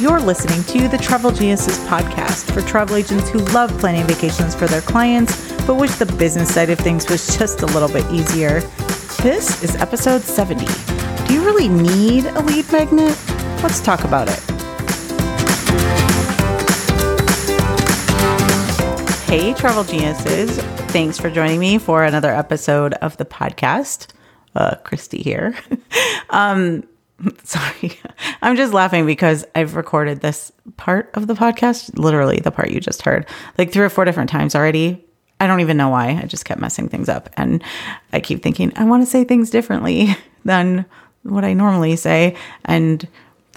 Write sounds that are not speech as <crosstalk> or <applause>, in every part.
You're listening to the Travel Geniuses podcast for travel agents who love planning vacations for their clients, but wish the business side of things was just a little bit easier. This is episode 70. Do you really need a lead magnet? Let's talk about it. Hey, Travel Geniuses. Thanks for joining me for another episode of the podcast. Uh, Christy here. <laughs> um, <laughs> sorry. I'm just laughing because I've recorded this part of the podcast, literally the part you just heard, like three or four different times already. I don't even know why. I just kept messing things up. And I keep thinking, I want to say things differently <laughs> than what I normally say. And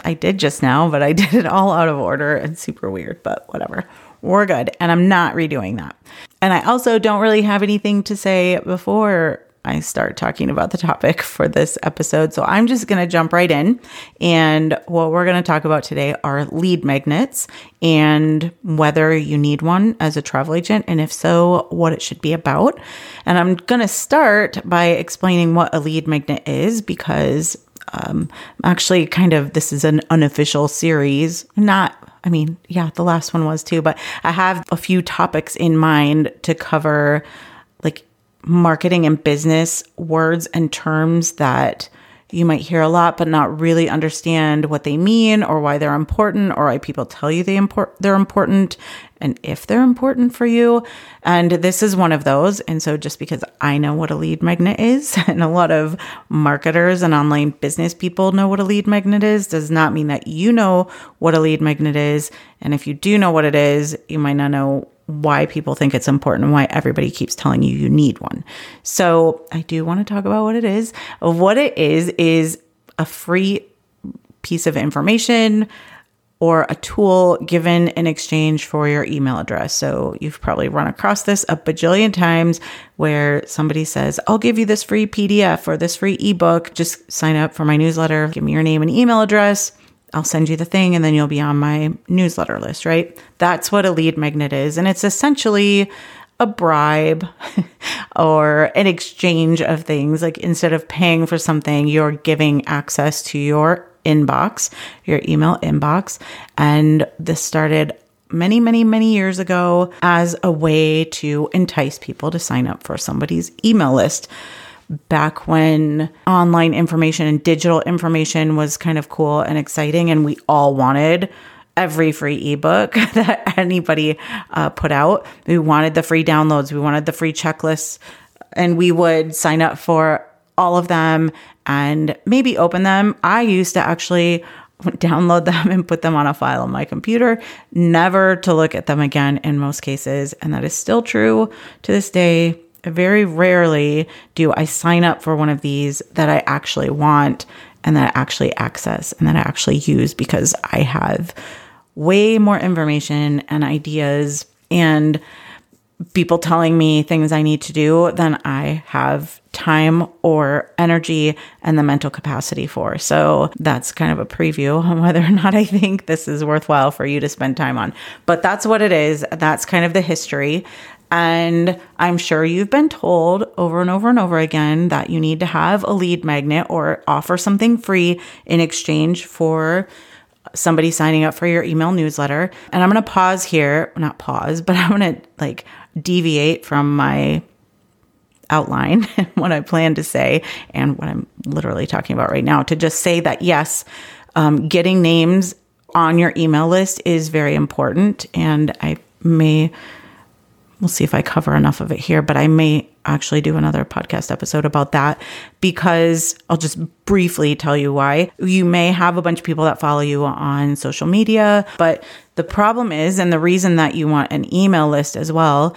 I did just now, but I <laughs> did it all out of order and super weird, but whatever. We're good. And I'm not redoing that. And I also don't really have anything to say before I start talking about the topic for this episode. So I'm just going to jump right in. And what we're going to talk about today are lead magnets and whether you need one as a travel agent. And if so, what it should be about. And I'm going to start by explaining what a lead magnet is because um, actually, kind of, this is an unofficial series, not I mean, yeah, the last one was too, but I have a few topics in mind to cover marketing and business words and terms that you might hear a lot but not really understand what they mean or why they're important or why people tell you they import they're important and if they're important for you. And this is one of those. And so just because I know what a lead magnet is <laughs> and a lot of marketers and online business people know what a lead magnet is does not mean that you know what a lead magnet is. And if you do know what it is you might not know why people think it's important and why everybody keeps telling you you need one. So, I do want to talk about what it is. What it is is a free piece of information or a tool given in exchange for your email address. So you've probably run across this a bajillion times where somebody says, I'll give you this free PDF or this free ebook. Just sign up for my newsletter, give me your name and email address. I'll send you the thing and then you'll be on my newsletter list, right? That's what a lead magnet is. And it's essentially a bribe <laughs> or an exchange of things. Like instead of paying for something, you're giving access to your inbox, your email inbox. And this started many, many, many years ago as a way to entice people to sign up for somebody's email list back when online information and digital information was kind of cool and exciting, and we all wanted every free ebook <laughs> that anybody uh, put out. We wanted the free downloads, we wanted the free checklists, and we would sign up for all of them and maybe open them. I used to actually <laughs> download them and put them on a file on my computer, never to look at them again in most cases. And that is still true to this day very rarely do I sign up for one of these that I actually want and that I actually access and that I actually use because I have way more information and ideas and people telling me things I need to do than I have time or energy and the mental capacity for. So that's kind of a preview <laughs> on whether or not I think this is worthwhile for you to spend time on. But that's what it is. That's kind of the history. And I'm sure you've been told over and over and over again that you need to have a lead magnet or offer something free in exchange for somebody signing up for your email newsletter. And I'm going to pause here, not pause, but <laughs> I'm going to like deviate from my outline <laughs> what I plan to say and what I'm literally talking about right now to just say that yes, um, getting names on your email list is very important. And I may we'll see if I cover enough of it here, but I may actually do another podcast episode about that because I'll just briefly tell you why. You may have a bunch of people that follow you on social media, but the problem is, and the reason that you want an email list as well,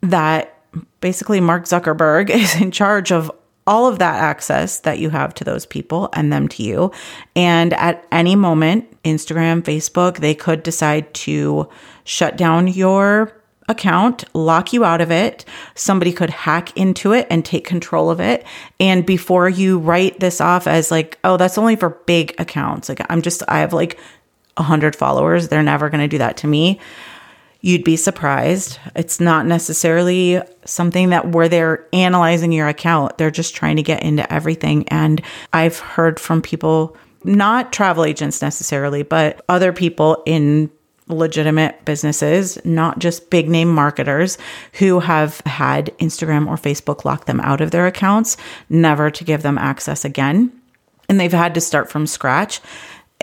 that basically Mark Zuckerberg <laughs> is in charge of all of that access that you have to those people and them to you. And at any moment, Instagram, Facebook, they could decide to shut down your account, lock you out of it. Somebody could hack into it and take control of it. And before you write this off as like, oh, that's only for big accounts, like I'm just, I have like a hundred followers. They're never going to do that to me. You'd be surprised. It's not necessarily something that where they're analyzing your account. They're just trying to get into everything. And I've heard from people not travel agents necessarily, but other people in legitimate businesses, not just big name marketers who have had Instagram or Facebook lock them out of their accounts, never to give them access again. And they've had to start from scratch.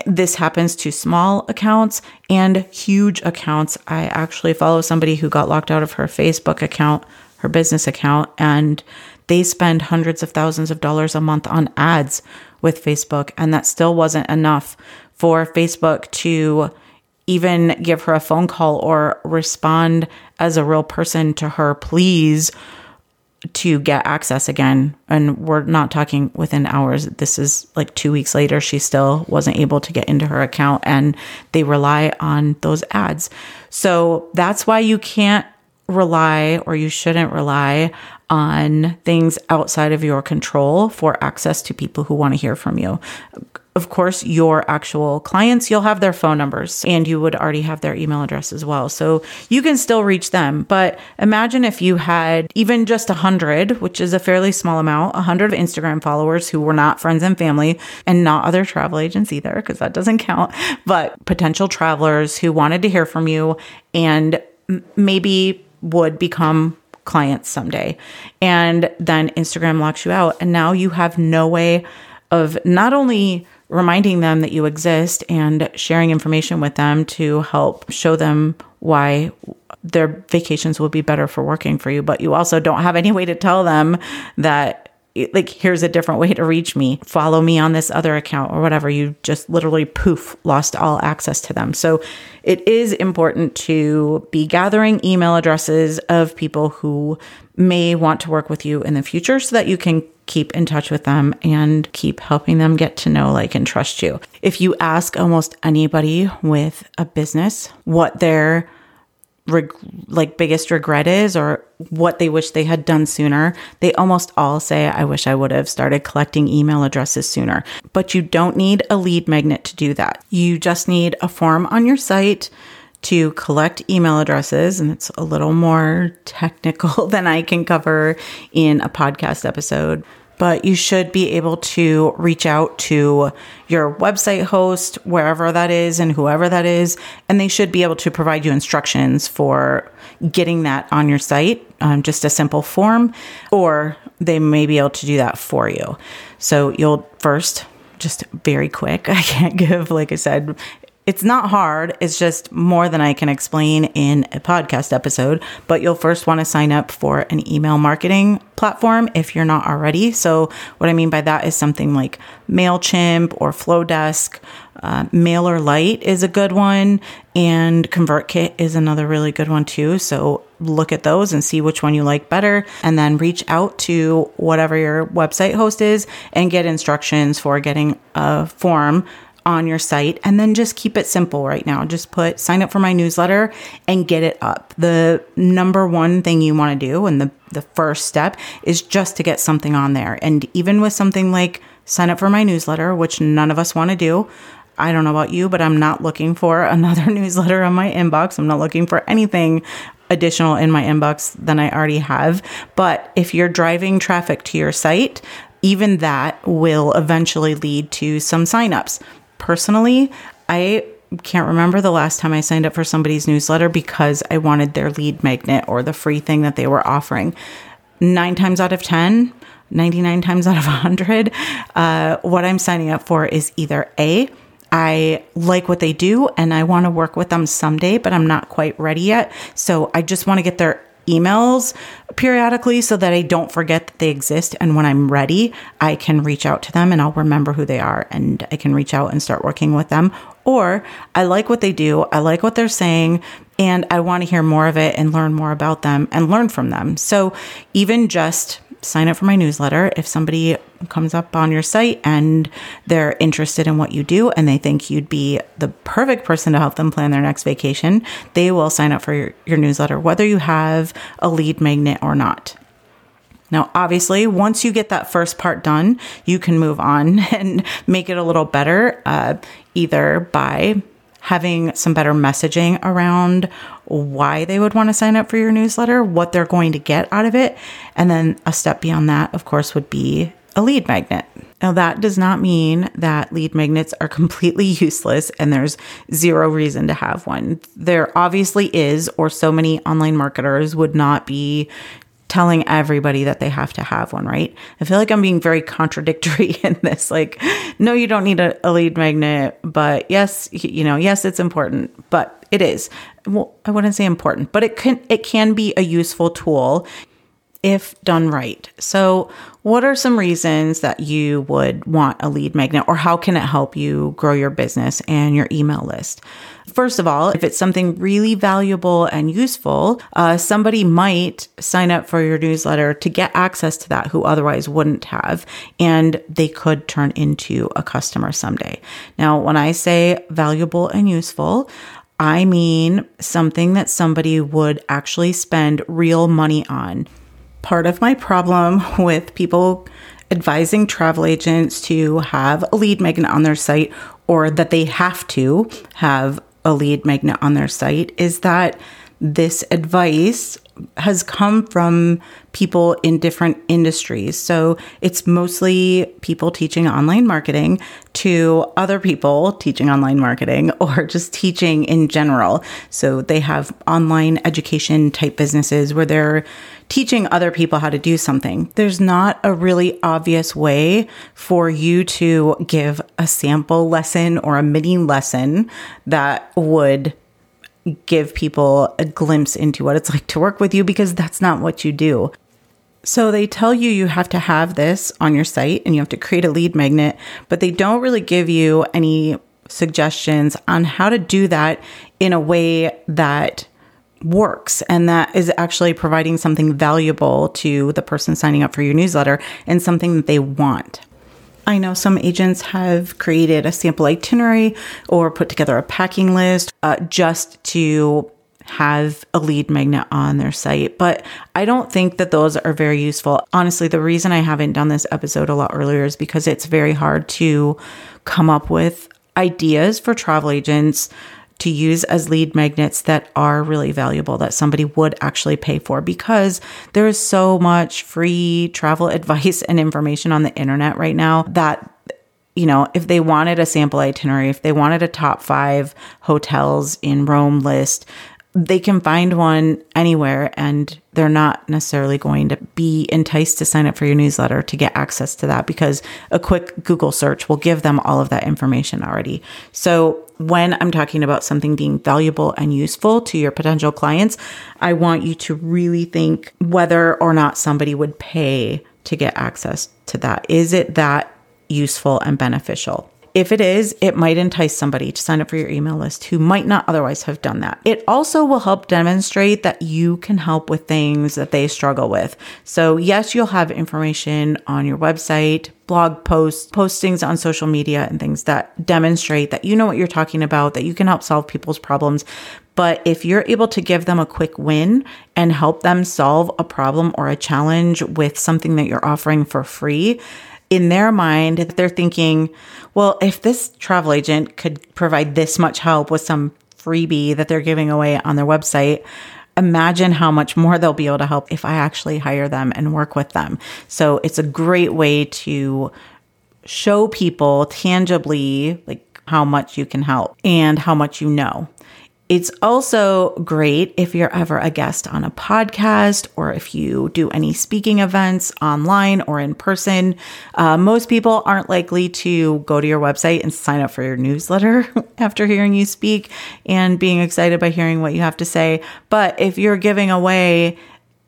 This happens to small accounts and huge accounts. I actually follow somebody who got locked out of her Facebook account, her business account, and they spend hundreds of thousands of dollars a month on ads with Facebook. And that still wasn't enough for Facebook to even give her a phone call or respond as a real person to her please to get access again. And we're not talking within hours. This is like two weeks later. She still wasn't able to get into her account and they rely on those ads. So that's why you can't rely or you shouldn't rely on things outside of your control for access to people who want to hear from you. Of course, your actual clients, you'll have their phone numbers and you would already have their email address as well. So you can still reach them. But imagine if you had even just a hundred, which is a fairly small amount, a hundred of Instagram followers who were not friends and family and not other travel agents either, because that doesn't count, but potential travelers who wanted to hear from you and maybe would become clients someday. And then Instagram locks you out. And now you have no way of not only reminding them that you exist and sharing information with them to help show them why their vacations will be better for working for you, but you also don't have any way to tell them that like here's a different way to reach me. Follow me on this other account or whatever. You just literally poof lost all access to them. So it is important to be gathering email addresses of people who may want to work with you in the future so that you can keep in touch with them and keep helping them get to know, like, and trust you. If you ask almost anybody with a business what their reg- like biggest regret is or what they wish they had done sooner, they almost all say, I wish I would have started collecting email addresses sooner. But you don't need a lead magnet to do that. You just need a form on your site to collect email addresses, and it's a little more technical <laughs> than I can cover in a podcast episode but you should be able to reach out to your website host, wherever that is, and whoever that is, and they should be able to provide you instructions for getting that on your site, um, just a simple form, or they may be able to do that for you. So you'll first just very quick. <laughs> I can't give, like I said, it's not hard. It's just more than I can explain in a podcast episode. But you'll first want to sign up for an email marketing platform if you're not already. So, what I mean by that is something like MailChimp or Flodesk. Uh, MailerLite is a good one, and ConvertKit is another really good one too. So, look at those and see which one you like better, and then reach out to whatever your website host is and get instructions for getting a form on your site and then just keep it simple right now. Just put sign up for my newsletter and get it up. The number one thing you want to do and the, the first step is just to get something on there. And even with something like sign up for my newsletter, which none of us want to do, I don't know about you, but I'm not looking for <laughs> another newsletter on my inbox. I'm not looking for anything additional in my inbox than I already have. But if you're driving traffic to your site, even that will eventually lead to some signups personally, I can't remember the last time I signed up for somebody's newsletter because I wanted their lead magnet or the free thing that they were offering. Nine times out of 10, 99 times out of 100, uh, what I'm signing up for is either A, I like what they do and I want to work with them someday, but I'm not quite ready yet. So I just want to get their emails periodically so that I don't forget that they exist. And when I'm ready, I can reach out to them and I'll remember who they are and I can reach out and start working with them. Or I like what they do, I like what they're saying, and I want to hear more of it and learn more about them and learn from them. So even just sign up for my newsletter. If somebody comes up on your site and they're interested in what you do and they think you'd be the perfect person to help them plan their next vacation, they will sign up for your, your newsletter, whether you have a lead magnet or not. Now, obviously, once you get that first part done, you can move on <laughs> and make it a little better, uh, either by having some better messaging around why they would want to sign up for your newsletter, what they're going to get out of it. And then a step beyond that, of course, would be a lead magnet. Now, that does not mean that lead magnets are <laughs> completely useless and there's zero reason to have one. There obviously is, or so many online marketers would not be telling everybody that they have to have one, right? I feel like I'm being very contradictory <laughs> in this. Like, no, you don't need a, a lead magnet, but yes, you know, yes, it's important, but it is. Well, I wouldn't say important, but it can it can be a useful tool if done right. So, what are some reasons that you would want a lead magnet, or how can it help you grow your business and your email list? First of all, if it's something really valuable and useful, uh, somebody might sign up for your newsletter to get access to that who otherwise wouldn't have, and they could turn into a customer someday. Now, when I say valuable and useful, I mean something that somebody would actually spend real money on part of my problem <laughs> with people advising travel agents to have a lead magnet on their site or that they have to have a lead magnet on their site is that this advice has come from people in different industries. So it's mostly people teaching online marketing to other people teaching online marketing <laughs> or just teaching in general. So they have online education type businesses where they're teaching other people how to do something. There's not a really obvious way for you to give a sample lesson or a mini lesson that would give people a glimpse into what it's <laughs> like to work with you because that's not what you do. So they tell you you have to have this on your site and you have to create a lead magnet, but they don't really give you any suggestions on how to do that in a way that works and that is actually providing something valuable to the person signing up for your newsletter and something that they want. I know some agents have created a sample itinerary or put together a packing list uh, just to have a lead magnet on their site, but I don't think that those are very useful. Honestly, the reason I haven't done this episode a lot earlier is because it's very hard to come up with ideas for travel agents to use as lead magnets that are really valuable that somebody would actually pay for because there is so much free travel <laughs> advice and information on the internet right now that you know, if they wanted a sample itinerary, if they wanted a top five hotels in Rome list, they can find one anywhere and they're not necessarily going to be enticed to sign up for your newsletter to get access to that because a quick Google search will give them all of that information already. So when I'm talking about something being valuable and useful to your potential clients, I want you to really think whether or not somebody would pay to get access to that. Is it that useful and beneficial? If it is, it might entice somebody to sign up for your email list who might not otherwise have done that. It also will help demonstrate that you can help with things that they struggle with. So, yes, you'll have information on your website, blog posts, postings on social media, and things that demonstrate that you know what you're talking about, that you can help solve people's problems. But if you're able to give them a quick win and help them solve a problem or a challenge with something that you're offering for free, in their mind, they're thinking, well, if this travel agent could provide this much help with some freebie that they're giving away on their website, imagine how much more they'll be able to help if I actually hire them and work with them. So it's a great way to show people tangibly like how much you can help and how much you know. It's also great if you're ever a guest on a podcast or if you do any speaking events online or in person. Uh, most people aren't likely to go to your website and sign up for your newsletter <laughs> after hearing you speak and being excited by hearing what you have to say. But if you're giving away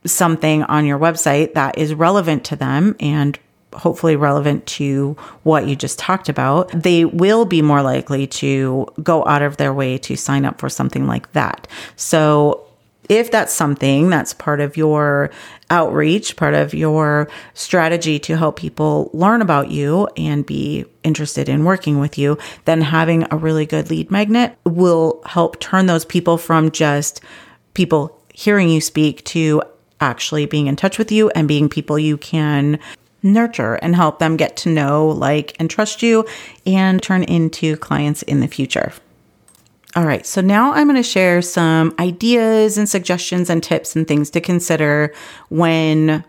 something on your website that is relevant to them and hopefully relevant to what you just talked about, they will be more likely to go out of their way to sign up for something like that. So if that's something that's part of your outreach, part of your strategy to help people learn about you and be interested in working with you, then having a really good lead magnet will help turn those people from just people hearing you speak to actually being in touch with you and being people you can nurture and help them get to know, like, and trust you and turn into clients in the future. All right, so now I'm going to share some ideas and suggestions and tips and things to consider when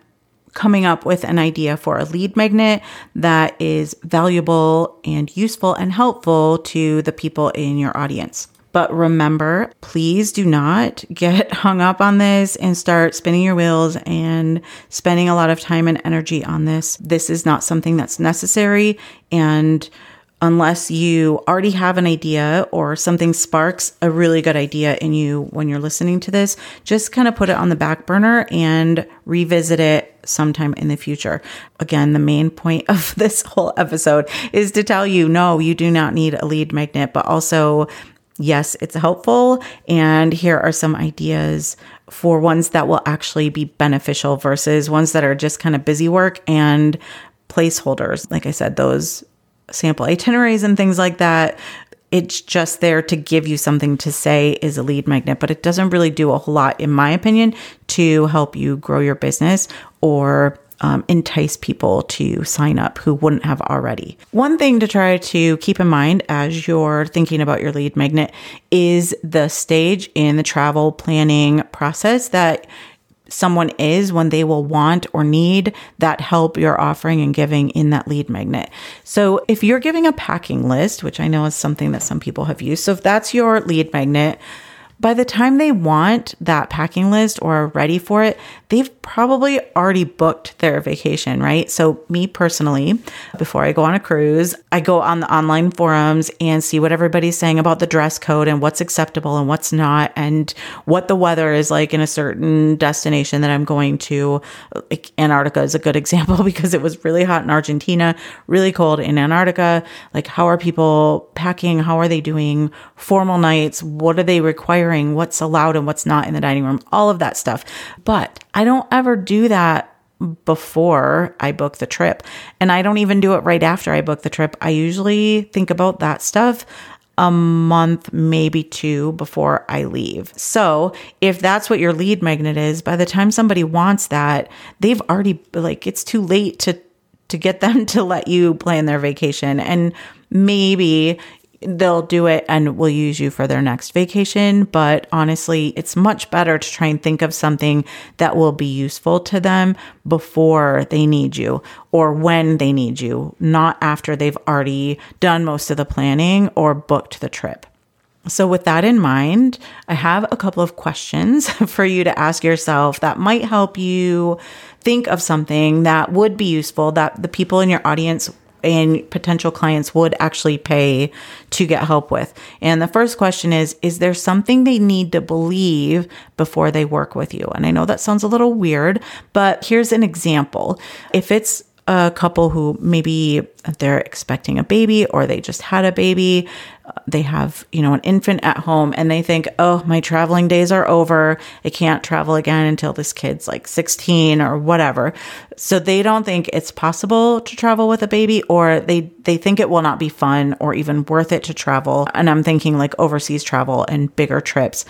coming up with an idea for a lead magnet that is valuable and useful and helpful to the people in your audience. But remember, please do not get <laughs> hung up on this and start spinning your wheels and spending a lot of time and energy on this. This is not something that's necessary. And unless you already have an idea or something sparks a really good idea in you when you're listening to this, just kind of put it on the back burner and revisit it sometime in the future. Again, the main point of <laughs> this whole episode is to tell you no, you do not need a lead magnet, but also, yes, it's helpful. And here are some ideas for ones that will actually be beneficial versus ones that are just kind of busy work and placeholders. Like I said, those sample itineraries and things like that. It's just there to give you something to say is a lead magnet, but it doesn't really do a whole lot, in my opinion, to help you grow your business or um, entice people to sign up who wouldn't have already. One thing to try to keep in mind as you're thinking about your lead magnet is the stage in the travel planning process that someone is when they will want or need that help you're offering and giving in that lead magnet. So if you're giving a packing list, which I know is something that some people have used, so if that's your lead magnet, by the time they want that packing list or are ready for it, they've probably already booked their vacation, right? So, me personally, before I go on a cruise, I go on the online forums and see what everybody's saying about the dress code and what's acceptable and what's not, and what the weather is like in a certain destination that I'm going to. Like Antarctica is a good <laughs> example because it was really hot in Argentina, really cold in Antarctica. Like, how are people packing? How are they doing formal nights? What are they requiring? what's allowed and what's not in the dining room, all of that stuff. But I don't ever do that before I book the trip. And I don't even do it right after I book the trip. I usually think about that stuff a month, maybe two before I leave. So if that's what your lead magnet is, by the time somebody wants that, they've already like it's too late to to get them <laughs> to let you plan their vacation. And maybe they'll do it and will use you for their next vacation. But honestly, it's much better to try and think of something that will be useful to them before they need you or when they need you, not after they've already done most of the planning or booked the trip. So, with that in mind, I have a couple of questions <laughs> for you to ask yourself that might help you think of something that would be useful that the people in your audience and potential clients would actually pay to get help with. And the first question is Is there something they need to believe before they work with you? And I know that sounds a little weird, but here's an example. If it's a couple who maybe they're expecting a baby or they just had a baby, they have, you know, an infant at home and they think, "Oh, my traveling days are over. I can't travel again until this kid's like 16 or whatever." So they don't think it's possible to travel with a baby or they they think it will not be fun or even worth it to travel. And I'm thinking like overseas travel and bigger trips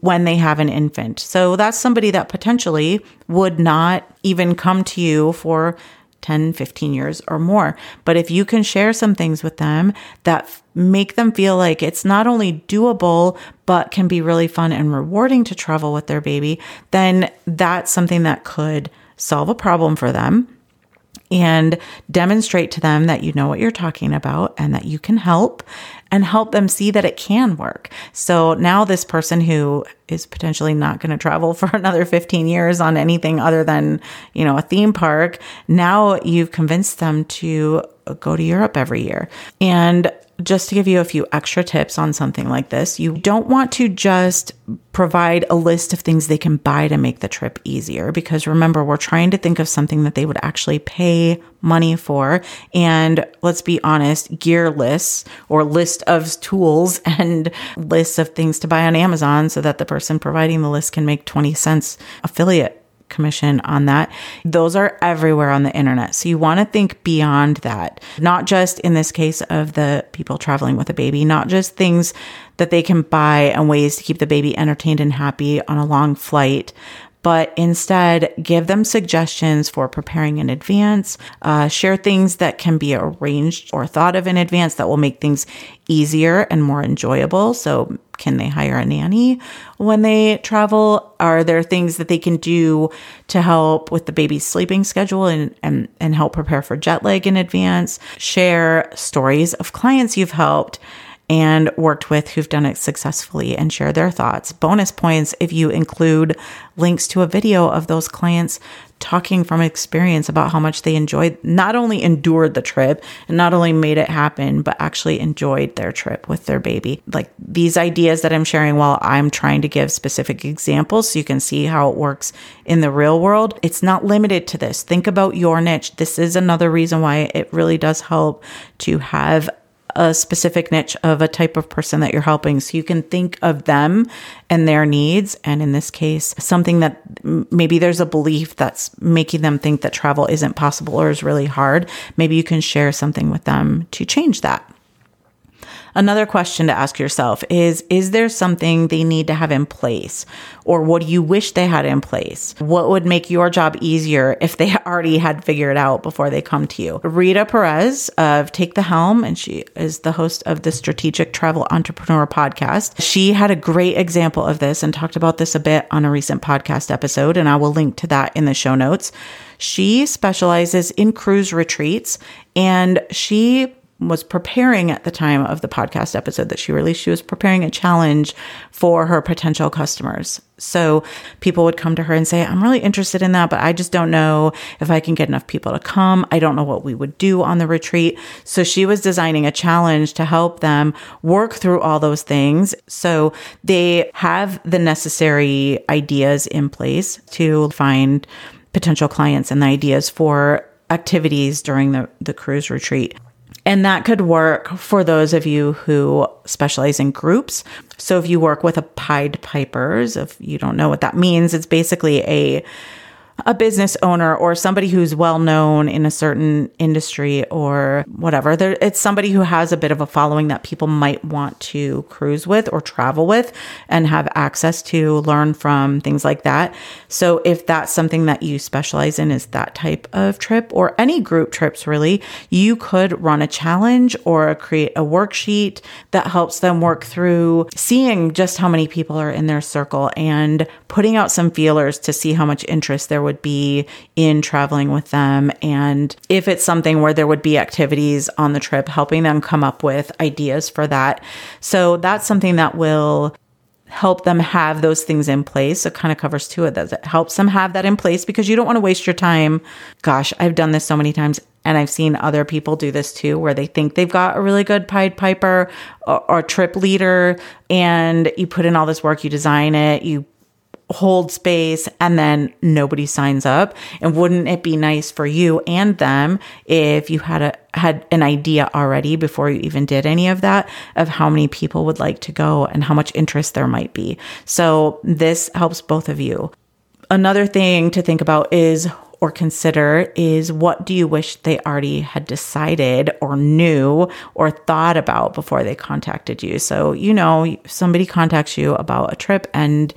when they have an infant. So that's somebody that potentially would not even come to you for 10, 15 years or more. But if you can share some things with them that make them feel like it's not only doable, but can be really fun and rewarding to travel with their baby, then that's something that could solve a problem for them and demonstrate to them that you know what you're talking about and that you can help and help them see that it can work. So now this person who is potentially not going to travel <laughs> for another 15 years on anything other than, you know, a theme park, now you've convinced them to go to Europe every year. And just to give you a few extra tips on something like this, you don't want to just provide a list of things they can buy to make the trip easier. Because remember, we're trying to think of something that they would actually pay money for. And let's be honest, gear lists or list of tools <laughs> and lists of things to buy on Amazon so that the person providing the list can make 20 cents affiliate commission on that. Those are everywhere on the internet. So you want to think beyond that, not just in this case of the people traveling with a baby, not just things that they can buy and ways to keep the baby entertained and happy on a long flight, but instead give them suggestions for preparing in advance, uh, share things that can be arranged or thought of in advance that will make things easier and more enjoyable. So Can they hire a nanny when they travel? Are there things that they can do to help with the baby's sleeping schedule and, and, and help prepare for jet lag in advance? Share stories of clients you've helped and worked with who've done it successfully and share their thoughts. Bonus points if you include links to a video of those clients talking from experience about how much they enjoyed, not only endured the trip and not only made it happen, but actually enjoyed their trip with their baby. Like these ideas that I'm sharing while I'm trying to give specific examples so you can see how it works in the real world. It's not limited to this. Think about your niche. This is another reason why it really does help to have a specific niche of a type of person that you're helping. So you can think of them and their needs. And in this case, something that maybe there's a belief that's making them think that travel isn't possible or is really hard. Maybe you can share something with them to change that. Another question to ask yourself is Is there something they need to have in place? Or what do you wish they had in place? What would make your job easier if they <laughs> already had figured it out before they come to you? Rita Perez of Take the Helm, and she is the host of the Strategic Travel Entrepreneur podcast. She had a great example of this and talked about this a bit on a recent podcast episode, and I will link to that in the show notes. She specializes in cruise retreats and she was preparing at the time of the podcast episode that she released, she was preparing a challenge for her potential customers. So people would come to her and say, I'm really interested in that, but I just don't know if I can get enough people to come. I don't know what we would do on the retreat. So she was designing a challenge to help them work through all those things. So they have the necessary ideas in place to find potential clients and the ideas for activities during the, the cruise retreat. And that could work for those of you who specialize in groups. So if you work with a Pied Pipers, if you don't know what that means, it's basically a a business owner or somebody who's well known in a certain industry or whatever. There, it's somebody who has a bit of a following that people might want to cruise with or travel with and have access to learn from things like that. So if that's something that you specialize in is that type of trip or any group trips really, you could run a challenge or create a worksheet that helps them work through seeing just how many people are in their circle and putting out some feelers to see how much interest there would be in traveling with them. And if it's something where there would be activities on the trip, helping them come up with ideas for that. So that's something that will help them have those things in place. It kind of covers two of those. It helps them have that in place because you don't want to waste your time. Gosh, I've done this so many times and I've seen other people do this too, where they think they've got a really good Pied Piper or, or trip leader and you put in all this work, you design it, you hold space and then nobody signs up. And wouldn't it be nice for you and them if you had a had an idea already before you even did any of that of how many people would like to go and how much interest there might be? So this helps both of you. Another thing to think about is or consider is what do you wish they already had decided or knew or thought about before they contacted you? So you know somebody contacts you about a trip and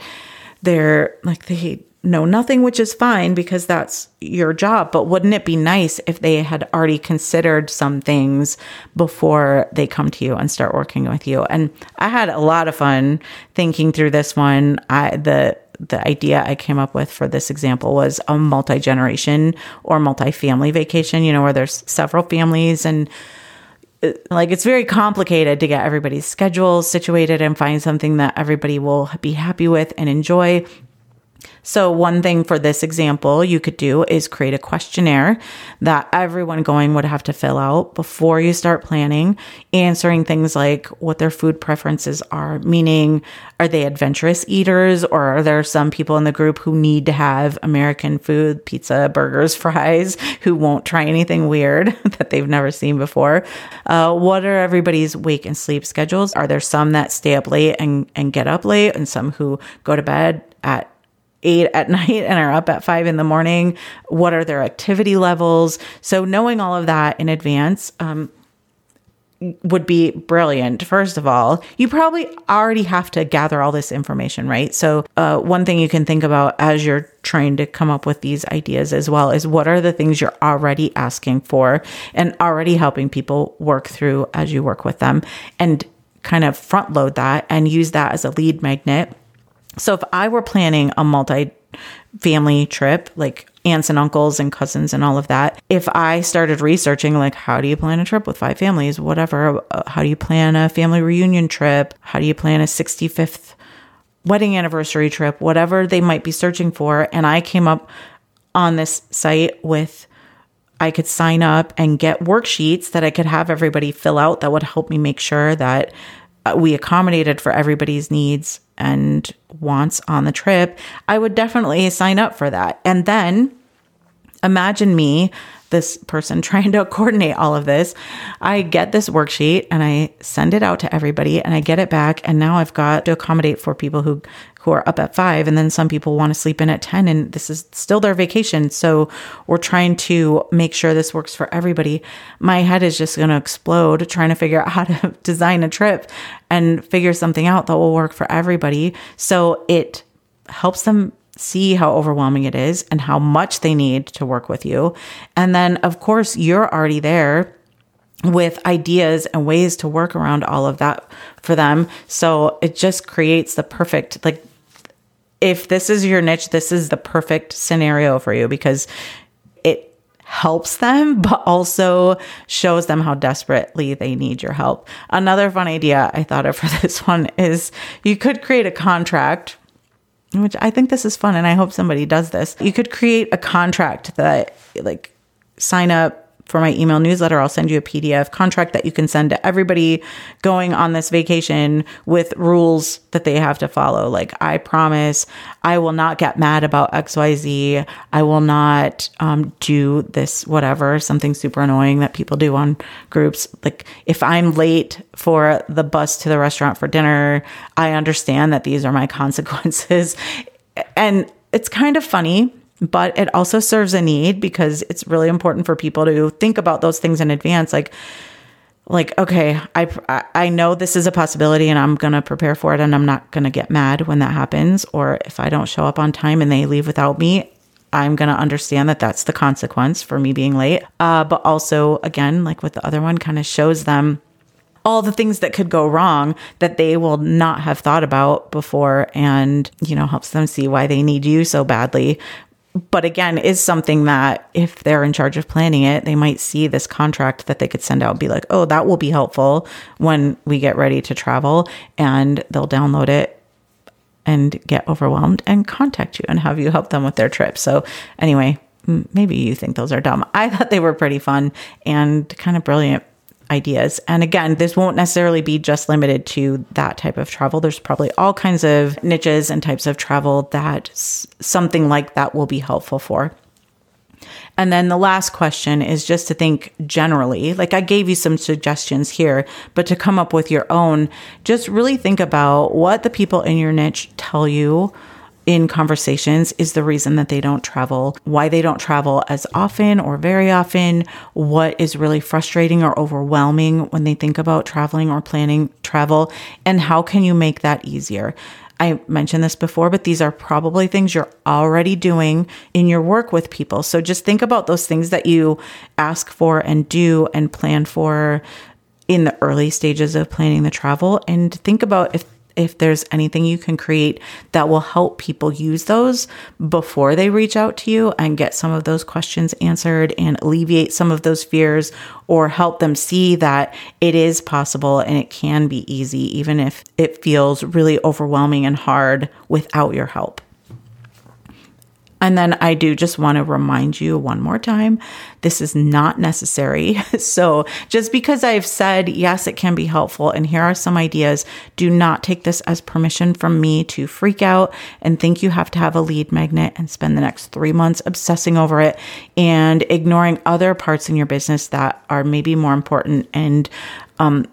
they're like they know nothing, which is fine because that's your job. But wouldn't it be nice if they had already considered some things before they come to you and start working with you? And I had a lot of fun thinking through this one. I the the idea I came up with for this example was a multi generation or multi family vacation. You know, where there's several families and like it's very complicated to get everybody's schedules situated and find something that everybody will be happy with and enjoy. So, one thing for this example you could do is create a questionnaire that everyone going would have to fill out before you start planning, answering things like what their food preferences are, meaning, are they adventurous eaters or are there some people in the group who need to have American food, pizza, burgers, <laughs> fries, who won't try anything weird <laughs> that they've never seen before? Uh, what are everybody's wake and sleep schedules? Are there some that stay up late and, and get up late and some who go to bed at eight at <laughs> night and are up at five in the morning? What are their activity levels? So, knowing all of that in advance, um, would be brilliant. First of all, you probably already have to gather all this information, right? So, uh, one thing you can think about as you're trying to come up with these ideas as well is what are the things you're already asking for and already helping people work through as you work with them. And kind of front load that and use that as a lead magnet. So if I were planning a multi family trip, like aunts and uncles and cousins and all of that, if I started researching, like, how do you plan a trip with five families, whatever, uh, how do you plan a family reunion trip? How do you plan a 65th wedding anniversary trip? Whatever they might be searching for. And I came up on this site with I could sign up and get worksheets that I could have everybody fill out that would help me make sure that uh, we accommodated for everybody's needs and wants on the trip, I would definitely sign up for that. And then imagine me this person <laughs> trying to coordinate all of this. I get this worksheet and I send it out to everybody and I get it back. And now I've got to accommodate for people who, who are up at five. And then some people want to sleep in at 10 and this is still their vacation. So we're trying to make sure this works for everybody. My head is just going to explode trying to figure <laughs> out how to design a trip and figure something out that will work for everybody. So it helps them see how overwhelming it is and how much they need to work with you. And then, of course, you're already there with ideas and ways to work around all of that for them. So it just creates the perfect, like, if this is your niche, this is the perfect scenario for you because it helps them, <laughs> but also shows them how desperately they need your help. Another fun idea I thought of for <laughs> this one is you could create a contract which I think this is fun and I hope somebody does this. You could create a contract that like sign up for my email newsletter, I'll send you a PDF contract that you can send to everybody going on this vacation with rules that they have to follow. Like, I promise I will not get mad about XYZ. I will not um, do this, whatever, something super annoying that people do on groups. Like, if I'm late for the bus to the restaurant for dinner, I understand that these are my <laughs> consequences. And it's kind of funny but it also serves a need because it's really important for people to think about those things in advance. Like like okay i i know this is a possibility and i'm going to prepare for it and i'm not going to get mad when that happens. Or if i don't show up on time and they leave without me i'm going to understand that that's the consequence for me being late. Uh, but also again like with the other one kind of shows them all the things that could go wrong that they will not have thought about before and you know helps them see why they need you so badly but again is something that if they're in charge of planning it they might see this contract that they could send out and be like oh that will be helpful when we get ready to travel and they'll download it and get overwhelmed and contact you and have you help them with their trip. So anyway maybe you think those are dumb. <laughs> I thought they were pretty fun and kind of brilliant ideas. And again, this won't necessarily be just limited to that type of travel. There's probably all kinds of niches and types of travel that something like that will be helpful for. And then the last question is just to think generally, like I gave you some suggestions here, but to come up with your own, just really think about what the people in your niche tell you in conversations is the reason that they don't travel, why they don't travel as often or very often, what is really frustrating or overwhelming when they think about traveling or planning travel, and how can you make that easier. I mentioned this before, but these are probably things you're already doing in your work with people. So just think about those things that you ask for and do and plan for in the early stages of planning the travel and think about if if there's anything you can create that will help people use those before they reach out to you and get some of those questions answered and alleviate some of those fears or help them see that it is possible and it can be easy, even if it feels really overwhelming and hard without your help. And then I do just want to remind you one more time this is not necessary. <laughs> So just because I've said, yes, it can be helpful, and here are some ideas, do not take this as permission from me to freak out and think you have to have a lead magnet and spend the next three months obsessing over it and ignoring other parts in your business that are maybe more important and, um,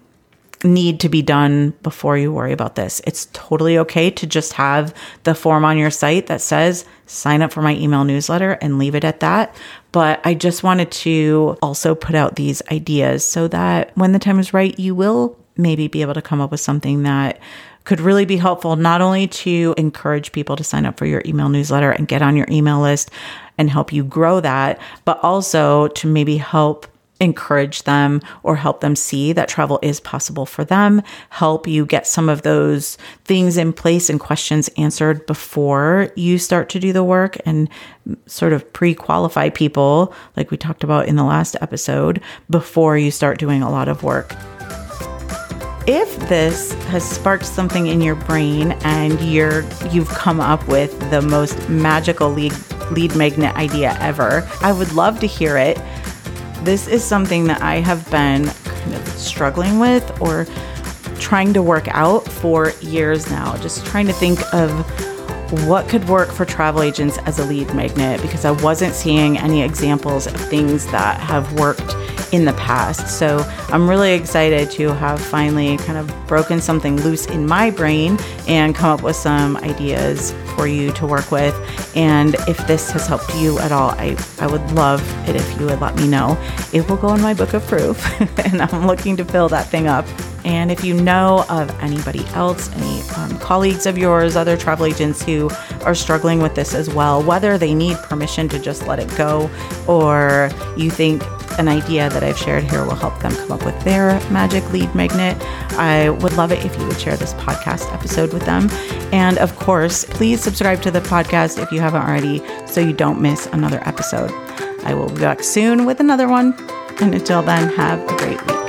need to be done before you worry about this. It's totally okay to just have the form on your site that says sign up for my email newsletter and leave it at that. But I just wanted to also put out these ideas so that when the time is right, you will maybe be able to come up with something that could really be helpful, not only to encourage people to sign up for your email newsletter and get on your email list and help you grow that, but also to maybe help encourage them or help them see that travel is possible for them, help you get some of those things in place and questions answered before you start to do the work and sort of pre qualify people, like we talked about in the last episode, before you start doing a lot of work. If this has sparked something in your brain and you're you've come up with the most magical lead lead magnet idea ever, I would love to hear it this is something that I have been kind of struggling with or trying to work out for years now. Just trying to think of what could work for travel agents as a lead magnet because I wasn't seeing any examples of things that have worked in the past. So I'm really excited to have finally kind of broken something loose in my brain and come up with some ideas for you to work with. And if this has helped you at all, I, I would love it if you would let me know. It will go in my book of proof, <laughs> and I'm looking to fill that thing up. And if you know of anybody else, any um, colleagues of yours, other travel agents who are struggling with this as well, whether they need permission to just let it go or you think an idea that I've shared here will help them come up with their magic lead magnet, I would love it if you would share this podcast episode with them. And of course, please subscribe to the podcast if you haven't already so you don't miss another episode. I will be back soon with another one. And until then, have a great week.